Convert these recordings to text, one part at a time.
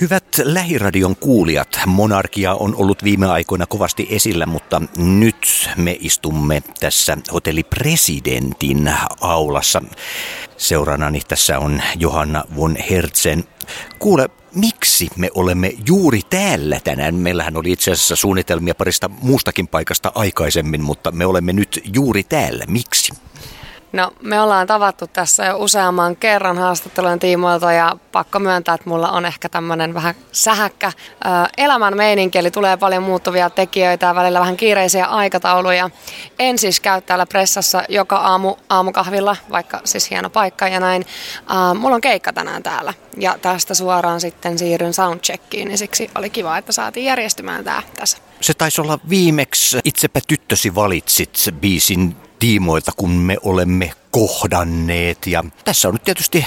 Hyvät lähiradion kuulijat, monarkia on ollut viime aikoina kovasti esillä, mutta nyt me istumme tässä hotelli Presidentin aulassa. Seuranani tässä on Johanna von Hertzen. Kuule, miksi me olemme juuri täällä tänään? Meillähän oli itse asiassa suunnitelmia parista muustakin paikasta aikaisemmin, mutta me olemme nyt juuri täällä. Miksi? No me ollaan tavattu tässä jo useamman kerran haastattelujen tiimoilta ja pakko myöntää, että mulla on ehkä tämmöinen vähän sähäkkä elämän meininki, eli tulee paljon muuttuvia tekijöitä ja välillä vähän kiireisiä aikatauluja. En siis käy täällä pressassa joka aamu aamukahvilla, vaikka siis hieno paikka ja näin. Mulla on keikka tänään täällä ja tästä suoraan sitten siirryn soundcheckiin, niin siksi oli kiva, että saatiin järjestymään tää tässä. Se taisi olla viimeksi Itsepä tyttösi valitsit biisin tiimoilta, kun me olemme kohdanneet. Ja tässä on nyt tietysti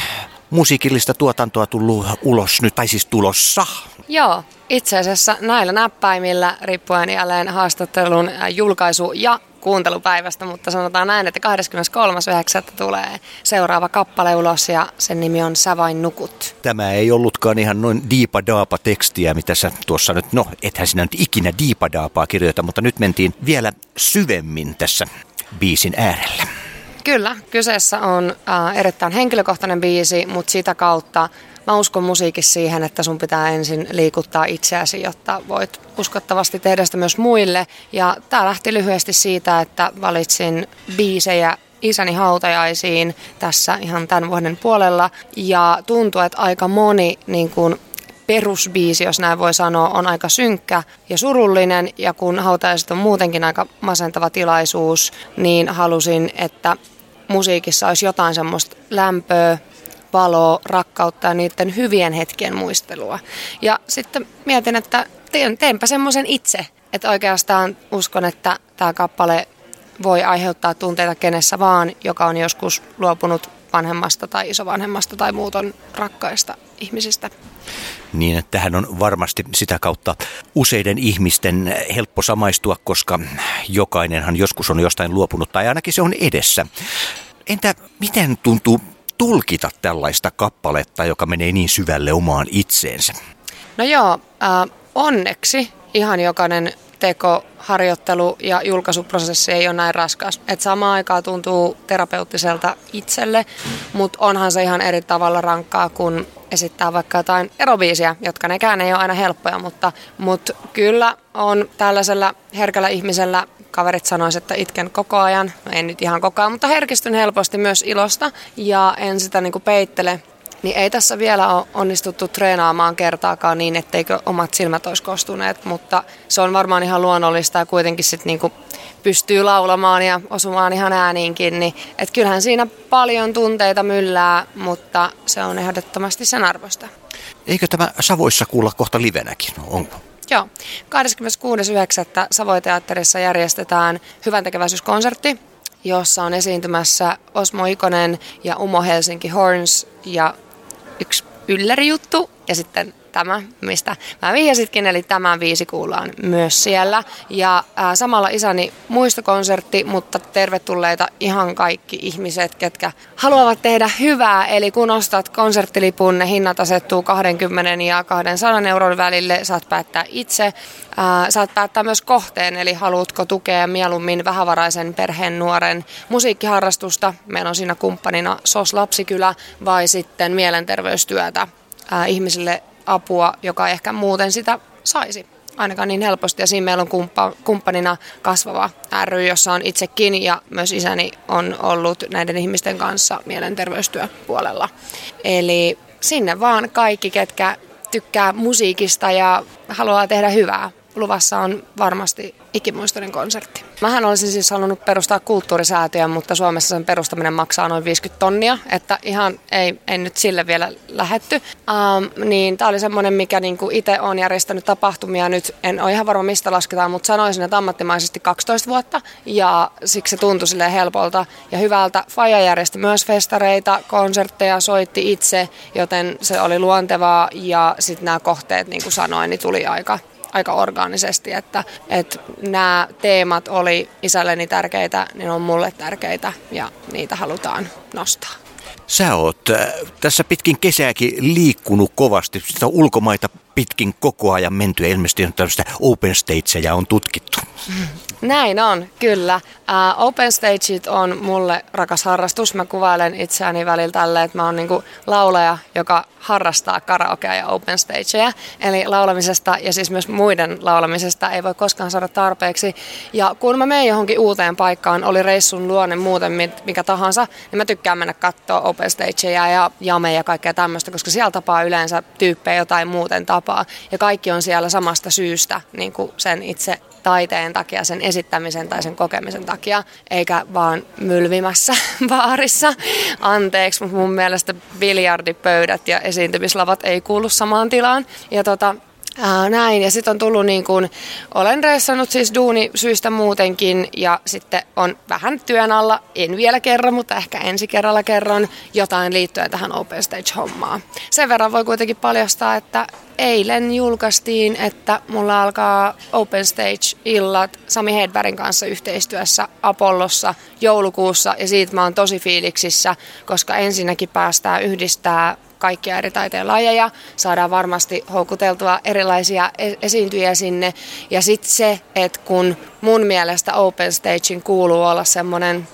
musiikillista tuotantoa tullut ulos nyt, tai siis tulossa. Joo, itse asiassa näillä näppäimillä, riippuen jälleen haastattelun julkaisu- ja kuuntelupäivästä, mutta sanotaan näin, että 23.9. tulee seuraava kappale ulos ja sen nimi on Sä vain nukut. Tämä ei ollutkaan ihan noin diipadaapa tekstiä, mitä sä tuossa nyt, no ethän sinä nyt ikinä diipadaapaa kirjoita, mutta nyt mentiin vielä syvemmin tässä biisin äärellä. Kyllä, kyseessä on äh, erittäin henkilökohtainen biisi, mutta sitä kautta mä uskon musiikissa siihen, että sun pitää ensin liikuttaa itseäsi, jotta voit uskottavasti tehdä sitä myös muille. Ja tää lähti lyhyesti siitä, että valitsin biisejä isäni hautajaisiin tässä ihan tämän vuoden puolella. Ja tuntuu, että aika moni niin kuin perusbiisi, jos näin voi sanoa, on aika synkkä ja surullinen. Ja kun hautajaiset on muutenkin aika masentava tilaisuus, niin halusin, että musiikissa olisi jotain semmoista lämpöä, valoa, rakkautta ja niiden hyvien hetkien muistelua. Ja sitten mietin, että teen, teenpä semmoisen itse. Että oikeastaan uskon, että tämä kappale voi aiheuttaa tunteita kenessä vaan, joka on joskus luopunut vanhemmasta tai isovanhemmasta tai muuton rakkaista ihmisistä. Niin, että tähän on varmasti sitä kautta useiden ihmisten helppo samaistua, koska jokainenhan joskus on jostain luopunut tai ainakin se on edessä. Entä miten tuntuu tulkita tällaista kappaletta, joka menee niin syvälle omaan itseensä? No joo, äh, onneksi ihan jokainen teko, harjoittelu ja julkaisuprosessi ei ole näin raskas. Et samaan aikaan tuntuu terapeuttiselta itselle, mutta onhan se ihan eri tavalla rankkaa, kun esittää vaikka jotain erobiisiä, jotka nekään ei ole aina helppoja, mutta, mutta kyllä on tällaisella herkällä ihmisellä kaverit sanoisivat, että itken koko ajan. No en nyt ihan koko ajan, mutta herkistyn helposti myös ilosta ja en sitä niin kuin peittele niin ei tässä vielä ole onnistuttu treenaamaan kertaakaan niin, etteikö omat silmät olisi kostuneet, mutta se on varmaan ihan luonnollista ja kuitenkin sitten niinku pystyy laulamaan ja osumaan ihan ääniinkin, niin et kyllähän siinä paljon tunteita myllää, mutta se on ehdottomasti sen arvosta. Eikö tämä Savoissa kuulla kohta livenäkin? Onko? Joo. 26.9. Savoiteatterissa järjestetään hyvän tekeväisyyskonsertti, jossa on esiintymässä Osmo Ikonen ja Umo Helsinki Horns ja yksi yllärijuttu ja sitten tämä, mistä mä vihjasitkin, eli tämä viisi kuullaan myös siellä. Ja ää, samalla isäni muistokonsertti, mutta tervetulleita ihan kaikki ihmiset, ketkä haluavat tehdä hyvää. Eli kun ostat konserttilipun, ne hinnat asettuu 20 ja 200 euron välille, saat päättää itse. Ää, saat päättää myös kohteen, eli haluatko tukea mieluummin vähävaraisen perheen nuoren musiikkiharrastusta. Meillä on siinä kumppanina SOS Lapsikylä vai sitten mielenterveystyötä ihmisille apua, joka ehkä muuten sitä saisi ainakaan niin helposti. Ja siinä meillä on kumppa, kumppanina kasvava ry, jossa on itsekin ja myös isäni on ollut näiden ihmisten kanssa mielenterveystyöpuolella. Eli sinne vaan kaikki, ketkä tykkää musiikista ja haluaa tehdä hyvää. Luvassa on varmasti ikimuistoinen konsertti. Mähän olisin siis halunnut perustaa kulttuurisäätiön, mutta Suomessa sen perustaminen maksaa noin 50 tonnia, että ihan ei, ei nyt sille vielä lähetty. Um, niin tämä oli semmoinen, mikä niinku itse on järjestänyt tapahtumia nyt, en ole ihan varma mistä lasketaan, mutta sanoisin, että ammattimaisesti 12 vuotta ja siksi se tuntui sille helpolta ja hyvältä. Faja järjesti myös festareita, konsertteja, soitti itse, joten se oli luontevaa ja sitten nämä kohteet, niin kuin sanoin, niin tuli aika aika orgaanisesti, että, että nämä teemat oli isälleni tärkeitä, niin on mulle tärkeitä ja niitä halutaan nostaa. Sä oot äh, tässä pitkin kesääkin liikkunut kovasti, sitä ulkomaita pitkin koko ajan menty ja ilmeisesti on tällaista open stageja on tutkittu. Näin on, kyllä. Uh, open stageit on mulle rakas harrastus. Mä kuvailen itseäni välillä tälle, että mä oon niinku laulaja, joka harrastaa karaokea ja open stageja. Eli laulamisesta ja siis myös muiden laulamisesta ei voi koskaan saada tarpeeksi. Ja kun mä menen johonkin uuteen paikkaan, oli reissun luonne muuten mikä tahansa, niin mä tykkään mennä katsoa open stageja ja jameja ja kaikkea tämmöistä, koska siellä tapaa yleensä tyyppejä jotain muuten tapaa. Ja kaikki on siellä samasta syystä, niin kuin sen itse taiteen takia, sen esittämisen tai sen kokemisen takia, eikä vaan mylvimässä baarissa. Anteeksi, mutta mun mielestä biljardipöydät ja esiintymislavat ei kuulu samaan tilaan. Ja tota, Ää, näin, ja sitten on tullut niin kuin, olen reissannut siis duuni syistä muutenkin, ja sitten on vähän työn alla, en vielä kerran, mutta ehkä ensi kerralla kerron jotain liittyen tähän Open Stage-hommaan. Sen verran voi kuitenkin paljastaa, että eilen julkaistiin, että mulla alkaa Open Stage-illat Sami Hedbergin kanssa yhteistyössä Apollossa joulukuussa, ja siitä mä oon tosi fiiliksissä, koska ensinnäkin päästään yhdistää kaikkia eri taiteen lajeja, saadaan varmasti houkuteltua erilaisia e- esiintyjiä sinne. Ja sitten se, että kun mun mielestä Open Stagein kuuluu olla semmoinen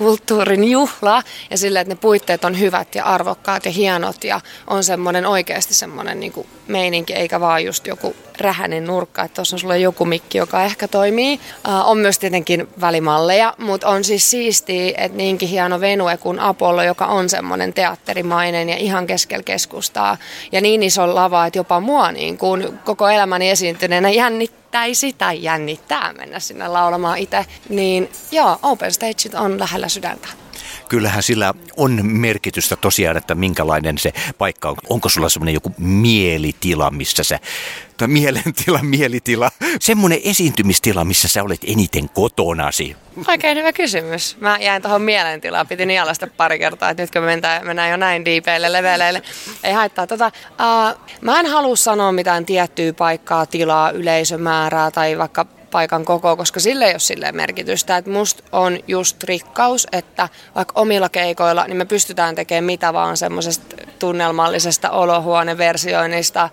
kulttuurin juhla ja sille, että ne puitteet on hyvät ja arvokkaat ja hienot ja on semmoinen oikeasti semmoinen niin kuin meininki, eikä vaan just joku rähänen nurkka, että tuossa on sulla joku mikki, joka ehkä toimii. Uh, on myös tietenkin välimalleja, mutta on siis siistiä, että niinkin hieno venue kuin Apollo, joka on semmoinen teatterimainen ja ihan keskellä keskustaa. Ja niin iso lava, että jopa mua niin kuin koko elämäni esiintyneenä jännittäisi tai jännittää mennä sinne laulamaan itse. Niin joo, Open Stage on lähellä sydäntä kyllähän sillä on merkitystä tosiaan, että minkälainen se paikka on. Onko sulla semmoinen joku mielitila, missä sä, tai mielentila, mielitila, semmoinen esiintymistila, missä sä olet eniten kotonasi? Oikein hyvä kysymys. Mä jäin tuohon mielentilaan, piti nialasta pari kertaa, että nyt kun mennään, mennään jo näin diipeille leveleille. Ei haittaa. Tota, uh, mä en halua sanoa mitään tiettyä paikkaa, tilaa, yleisömäärää tai vaikka paikan koko, koska sille ei ole sille merkitystä. Että musta on just rikkaus, että vaikka omilla keikoilla, niin me pystytään tekemään mitä vaan semmoisesta tunnelmallisesta olohuoneversioinnista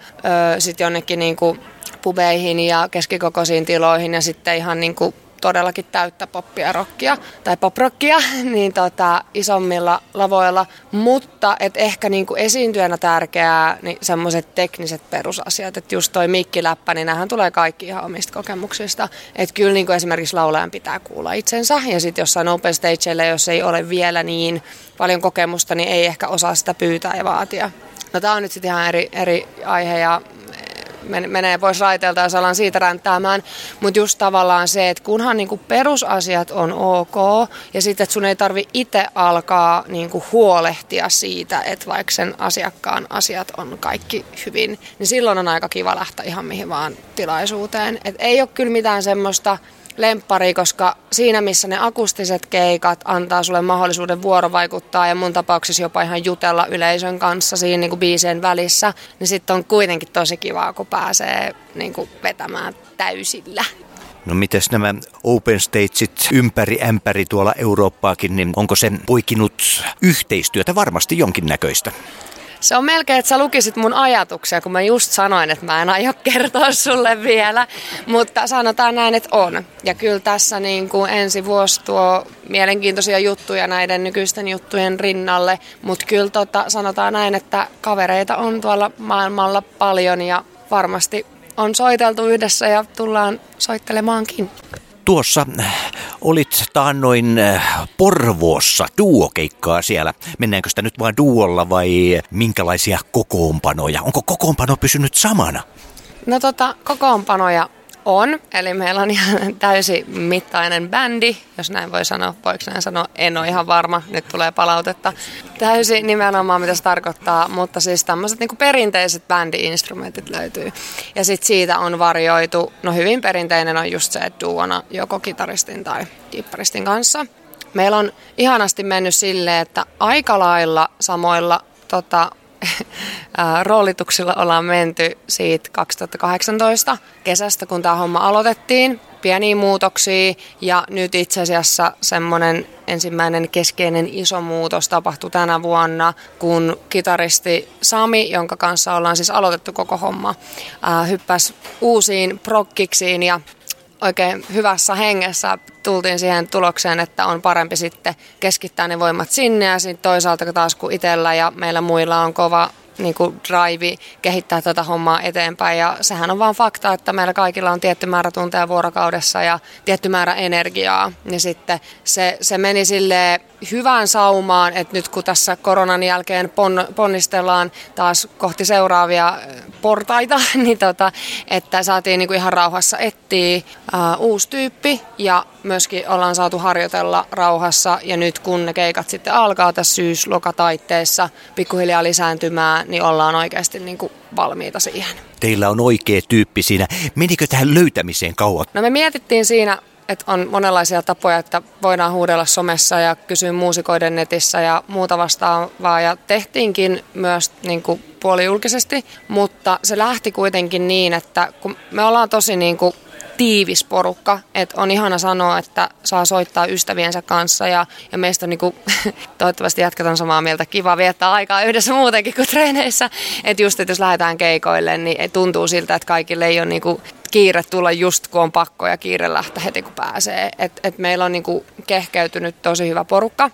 sitten jonnekin niinku pubeihin ja keskikokoisiin tiloihin ja sitten ihan niinku todellakin täyttä poppia rockia tai poprockia niin tota, isommilla lavoilla, mutta et ehkä niinku esiintyjänä tärkeää niin semmoiset tekniset perusasiat, että just toi mikkiläppä, niin nämähän tulee kaikki ihan omista kokemuksista. Että kyllä niinku esimerkiksi laulajan pitää kuulla itsensä ja sitten jossain open stageille, jos ei ole vielä niin paljon kokemusta, niin ei ehkä osaa sitä pyytää ja vaatia. No tämä on nyt sitten ihan eri, eri aihe ja menee pois raiteelta, jos alan siitä ränttäämään. Mutta just tavallaan se, että kunhan niinku perusasiat on ok ja sitten, että sun ei tarvi itse alkaa niinku huolehtia siitä, että vaikka sen asiakkaan asiat on kaikki hyvin, niin silloin on aika kiva lähteä ihan mihin vaan tilaisuuteen. Et ei ole kyllä mitään semmoista lemppari, koska siinä missä ne akustiset keikat antaa sulle mahdollisuuden vuorovaikuttaa ja mun tapauksessa jopa ihan jutella yleisön kanssa siinä niin kuin biisien välissä, niin sitten on kuitenkin tosi kivaa, kun pääsee niin kuin vetämään täysillä. No mites nämä open stageit ympäri ämpäri tuolla Eurooppaakin, niin onko sen poikinut yhteistyötä varmasti jonkinnäköistä? Se on melkein, että sä lukisit mun ajatuksia, kun mä just sanoin, että mä en aio kertoa sulle vielä. Mutta sanotaan näin, että on. Ja kyllä tässä niin kuin ensi vuosi tuo mielenkiintoisia juttuja näiden nykyisten juttujen rinnalle. Mutta kyllä tota, sanotaan näin, että kavereita on tuolla maailmalla paljon ja varmasti on soiteltu yhdessä ja tullaan soittelemaankin. Tuossa olit taannoin äh, Porvoossa duokeikkaa siellä. Mennäänkö sitä nyt vain duolla vai minkälaisia kokoonpanoja? Onko kokoonpano pysynyt samana? No tota, kokoonpanoja on, eli meillä on ihan täysi mittainen bändi, jos näin voi sanoa. Voiko näin sanoa? En ole ihan varma, nyt tulee palautetta. Täysi nimenomaan, mitä se tarkoittaa, mutta siis tämmöiset niin perinteiset bändi-instrumentit löytyy. Ja sitten siitä on varjoitu, no hyvin perinteinen on just se, että duona joko kitaristin tai kipparistin kanssa. Meillä on ihanasti mennyt silleen, että aika lailla samoilla tota, roolituksilla ollaan menty siitä 2018 kesästä, kun tämä homma aloitettiin. pieniä muutoksia ja nyt itse asiassa semmoinen ensimmäinen keskeinen iso muutos tapahtui tänä vuonna, kun kitaristi Sami, jonka kanssa ollaan siis aloitettu koko homma, hyppäsi uusiin prokkiksiin ja oikein hyvässä hengessä tultiin siihen tulokseen, että on parempi sitten keskittää ne voimat sinne ja sitten toisaalta taas kun itsellä ja meillä muilla on kova niin kuin drive kehittää tätä hommaa eteenpäin. Ja sehän on vaan fakta, että meillä kaikilla on tietty määrä tunteja vuorokaudessa ja tietty määrä energiaa. Ja sitten se, se meni sille hyvään saumaan, että nyt kun tässä koronan jälkeen pon, ponnistellaan taas kohti seuraavia portaita, niin tota, että saatiin niin kuin ihan rauhassa etsiä uh, uusi tyyppi ja myöskin ollaan saatu harjoitella rauhassa ja nyt kun ne keikat sitten alkaa tässä syys-lokataitteessa pikkuhiljaa lisääntymään, niin ollaan oikeasti niin kuin valmiita siihen. Teillä on oikea tyyppi siinä. Menikö tähän löytämiseen kauan? No me mietittiin siinä että on monenlaisia tapoja, että voidaan huudella somessa ja kysyä muusikoiden netissä ja muuta vastaavaa. Ja tehtiinkin myös niin kuin puolijulkisesti, mutta se lähti kuitenkin niin, että kun me ollaan tosi niin kuin tiivis porukka, että on ihana sanoa, että saa soittaa ystäviensä kanssa ja, ja meistä on niinku, toivottavasti jatketaan samaa mieltä, kiva viettää aikaa yhdessä muutenkin kuin treeneissä, että just, että jos lähdetään keikoille, niin tuntuu siltä, että kaikille ei ole niinku kiire tulla just kun on pakko ja kiire lähteä heti kun pääsee, että et meillä on niinku kehkeytynyt tosi hyvä porukka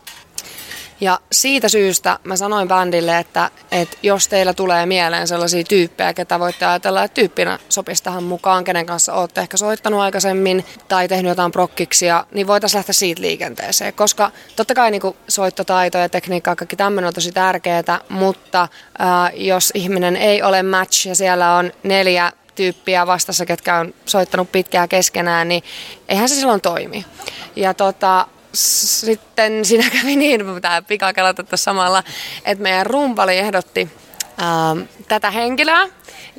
ja siitä syystä mä sanoin bändille, että, että jos teillä tulee mieleen sellaisia tyyppejä, ketä voitte ajatella, että tyyppinä sopisi tähän mukaan, kenen kanssa olette ehkä soittanut aikaisemmin tai tehnyt jotain prokkiksia, niin voitaisiin lähteä siitä liikenteeseen. Koska totta kai niin kuin soittotaito ja tekniikka, kaikki tämmöinen on tosi tärkeää, mutta ää, jos ihminen ei ole match ja siellä on neljä tyyppiä vastassa, ketkä on soittanut pitkään keskenään, niin eihän se silloin toimi. Ja tota, sitten siinä kävi niin, pitää pikakelata samalla, että meidän rumpali ehdotti ähm, tätä henkilöä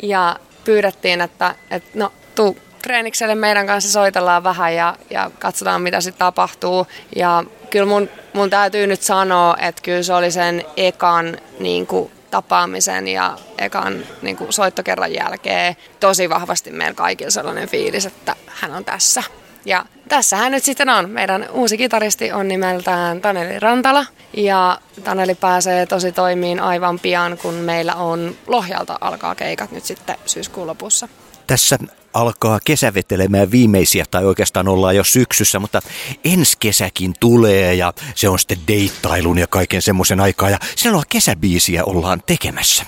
ja pyydettiin, että, että no tuu treenikselle meidän kanssa soitellaan vähän ja, ja katsotaan mitä sitten tapahtuu. Ja kyllä mun, mun täytyy nyt sanoa, että kyllä se oli sen ekan niin kuin, tapaamisen ja ekan niin kuin, soittokerran jälkeen tosi vahvasti meillä kaikilla sellainen fiilis, että hän on tässä. Ja tässähän nyt sitten on. Meidän uusi kitaristi on nimeltään Taneli Rantala. Ja Taneli pääsee tosi toimiin aivan pian, kun meillä on Lohjalta alkaa keikat nyt sitten syyskuun lopussa. Tässä alkaa kesä vetelemään viimeisiä, tai oikeastaan ollaan jo syksyssä, mutta ensi kesäkin tulee ja se on sitten deittailun ja kaiken semmoisen aikaa ja silloin kesäbiisiä ollaan tekemässä.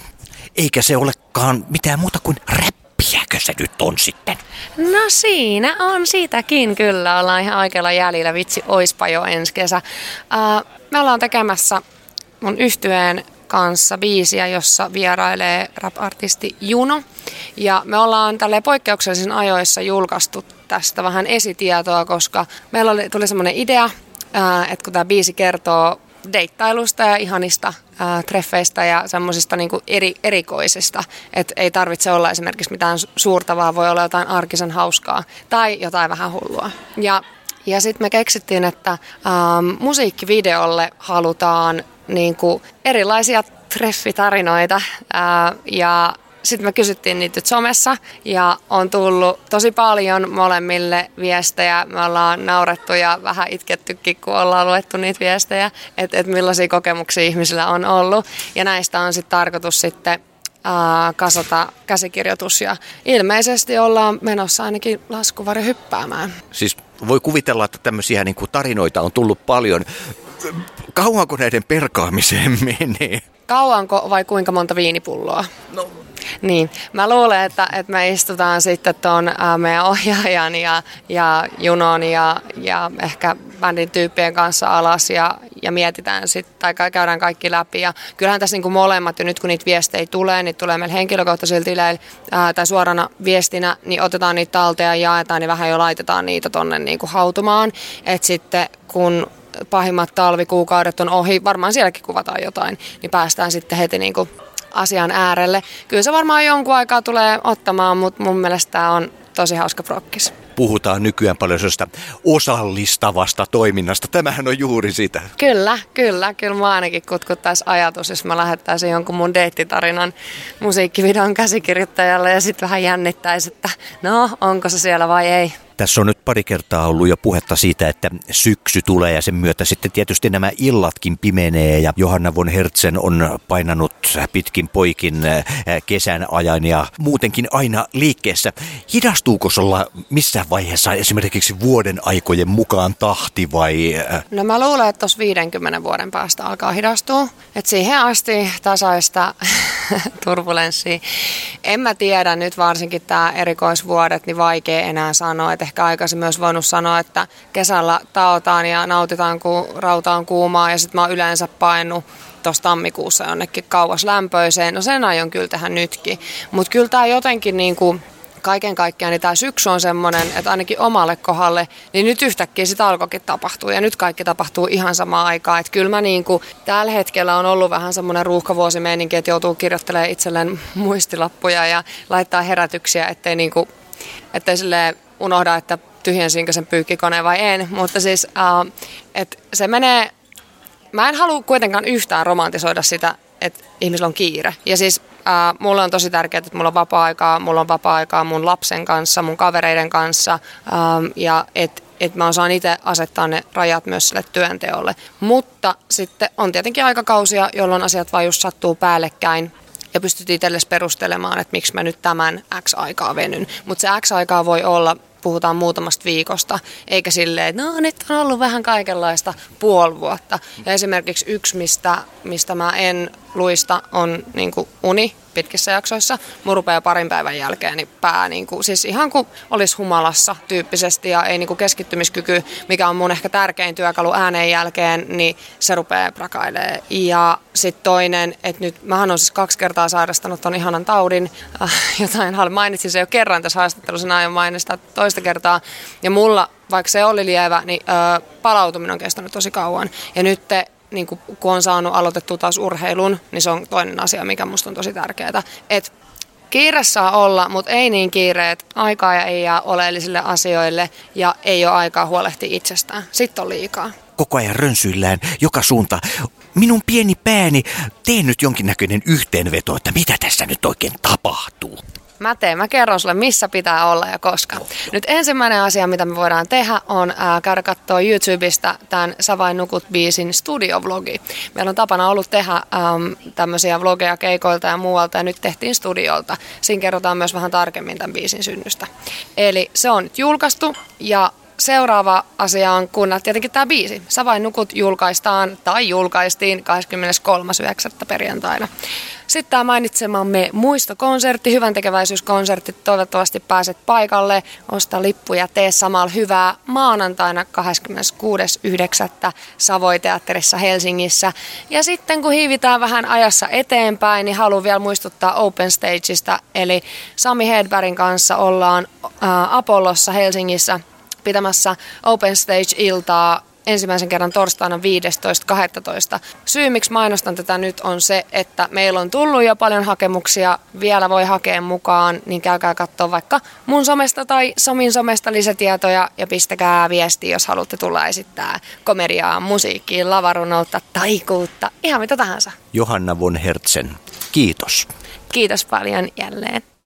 Eikä se olekaan mitään muuta kuin rap Piäkö se nyt on sitten? No siinä on siitäkin kyllä. Ollaan ihan oikealla jäljellä. Vitsi, oispa jo ensi kesä. Uh, me ollaan tekemässä mun yhtyeen kanssa biisiä, jossa vierailee rap-artisti Juno. Ja me ollaan tälle poikkeuksellisen ajoissa julkaistu tästä vähän esitietoa, koska meillä oli, tuli semmoinen idea, että kun tämä biisi kertoo deittailusta ja ihanista ää, treffeistä ja semmoisista niinku eri, erikoisista. Että ei tarvitse olla esimerkiksi mitään suurta, vaan voi olla jotain arkisen hauskaa tai jotain vähän hullua. Ja, ja sitten me keksittiin, että ähm, musiikkivideolle halutaan niinku erilaisia treffitarinoita ää, ja sitten me kysyttiin niitä somessa ja on tullut tosi paljon molemmille viestejä. Me ollaan naurettu ja vähän itkettykin, kun ollaan luettu niitä viestejä, että et millaisia kokemuksia ihmisillä on ollut. Ja näistä on sitten tarkoitus sitten ää, kasata käsikirjoitus ja ilmeisesti ollaan menossa ainakin laskuvari hyppäämään. Siis voi kuvitella, että tämmöisiä niin kuin tarinoita on tullut paljon. Kauanko näiden perkaamiseen menee? Kauanko vai kuinka monta viinipulloa? No niin, mä luulen, että, että me istutaan sitten tuon äh, meidän ohjaajan ja, ja Junon ja, ja ehkä bändin tyyppien kanssa alas ja, ja mietitään sitten, tai käydään kaikki läpi. Ja kyllähän tässä niin molemmat, ja nyt kun niitä viestejä tulee, niin tulee meillä henkilökohtaisilla tileillä ää, tai suorana viestinä, niin otetaan niitä talteen ja jaetaan, niin vähän jo laitetaan niitä tonne niin kuin hautumaan. Että sitten kun pahimmat talvikuukaudet on ohi, varmaan sielläkin kuvataan jotain, niin päästään sitten heti niin kuin asian äärelle. Kyllä se varmaan jonkun aikaa tulee ottamaan, mutta mun mielestä tämä on tosi hauska prokkis. Puhutaan nykyään paljon sellaista osallistavasta toiminnasta. Tämähän on juuri sitä. Kyllä, kyllä. Kyllä mä ainakin kutkuttaisi ajatus, jos mä lähettäisin jonkun mun deittitarinan musiikkivideon käsikirjoittajalle ja sitten vähän jännittäisi, että no, onko se siellä vai ei. Tässä on nyt pari kertaa ollut jo puhetta siitä, että syksy tulee ja sen myötä sitten tietysti nämä illatkin pimenee ja Johanna von Hertzen on painanut pitkin poikin äh, kesän ajan ja muutenkin aina liikkeessä. Hidastuuko sulla missään vaiheessa esimerkiksi vuoden aikojen mukaan tahti vai? Äh? No mä luulen, että tuossa 50 vuoden päästä alkaa hidastua. että siihen asti tasaista turbulenssia. En mä tiedä, nyt varsinkin tämä erikoisvuodet, niin vaikea enää sanoa. Et ehkä aikaisemmin myös voinut sanoa, että kesällä taotaan ja nautitaan, kun rauta on kuumaa ja sitten mä oon yleensä painut tuossa tammikuussa jonnekin kauas lämpöiseen. No sen aion kyllä tehdä nytkin. Mutta kyllä tämä jotenkin niin kuin kaiken kaikkiaan niin tämä syksy on semmoinen, että ainakin omalle kohdalle, niin nyt yhtäkkiä sitä alkoikin tapahtuu ja nyt kaikki tapahtuu ihan samaan aikaan. Että kyllä mä niin kuin, tällä hetkellä on ollut vähän semmoinen ruuhkavuosimeininki, että joutuu kirjoittelemaan itselleen muistilappuja ja laittaa herätyksiä, ettei, niin kuin, ettei sille unohda, että tyhjensinkö sen pyykkikoneen vai en. Mutta siis, äh, että se menee, mä en halua kuitenkaan yhtään romantisoida sitä, että ihmisillä on kiire. Ja siis Ää, mulle on tosi tärkeää, että mulla on vapaa-aikaa, mulla on vapaa-aikaa mun lapsen kanssa, mun kavereiden kanssa ää, ja että et mä osaan itse asettaa ne rajat myös sille työnteolle. Mutta sitten on tietenkin aikakausia, jolloin asiat vain just sattuu päällekkäin ja pystyt itsellesi perustelemaan, että miksi mä nyt tämän X aikaa venyn. Mutta se X aikaa voi olla puhutaan muutamasta viikosta, eikä silleen, että no nyt on ollut vähän kaikenlaista puoli vuotta. Ja esimerkiksi yksi, mistä, mistä mä en luista, on niin uni pitkissä jaksoissa. Mun rupeaa parin päivän jälkeen niin pää, niin kuin, siis ihan kuin olisi humalassa tyyppisesti ja ei niin kuin keskittymiskyky, mikä on mun ehkä tärkein työkalu ääneen jälkeen, niin se rupeaa prakailee. Ja sitten toinen, että nyt mähän on siis kaksi kertaa sairastanut ton ihanan taudin, äh, jotain mainitsin se jo kerran tässä haastattelussa, aion mainistaa toista kertaa. Ja mulla, vaikka se oli lievä, niin äh, palautuminen on kestänyt tosi kauan. Ja nyt te, niin kun, kun on saanut aloitettua taas urheilun, niin se on toinen asia, mikä musta on tosi tärkeää. Että kiire saa olla, mutta ei niin kiire, että aikaa ja ei jää oleellisille asioille ja ei ole aikaa huolehtia itsestään. Sitten on liikaa. Koko ajan rönsyillään joka suunta. Minun pieni pääni, tee nyt jonkinnäköinen yhteenveto, että mitä tässä nyt oikein tapahtuu. Mä teen, mä kerron sulle, missä pitää olla ja koska. Nyt ensimmäinen asia, mitä me voidaan tehdä, on ää, käydä katsoa YouTubesta tämän Savain nukut biisin studiovlogi. Meillä on tapana ollut tehdä äm, tämmöisiä vlogeja keikoilta ja muualta, ja nyt tehtiin studiolta. Siinä kerrotaan myös vähän tarkemmin tämän biisin synnystä. Eli se on nyt julkaistu, ja seuraava asia on kuunnella tietenkin tämä biisi. Sä vain nukut julkaistaan tai julkaistiin 23.9. perjantaina. Sitten tämä mainitsemamme muistokonsertti, hyvän tekeväisyyskonsertti. Toivottavasti pääset paikalle, osta lippuja, tee samalla hyvää maanantaina 26.9. Savoiteatterissa Helsingissä. Ja sitten kun hiivitään vähän ajassa eteenpäin, niin haluan vielä muistuttaa Open Stageista. Eli Sami Hedbergin kanssa ollaan Apollossa Helsingissä pitämässä Open Stage-iltaa ensimmäisen kerran torstaina 15.12. Syy, miksi mainostan tätä nyt, on se, että meillä on tullut jo paljon hakemuksia, vielä voi hakea mukaan, niin käykää katsoa vaikka mun somesta tai Somin somesta lisätietoja ja pistäkää viesti, jos haluatte tulla esittää komediaa, musiikkiin, lavarunoutta, taikuutta, ihan mitä tahansa. Johanna von Hertzen, kiitos. Kiitos paljon jälleen.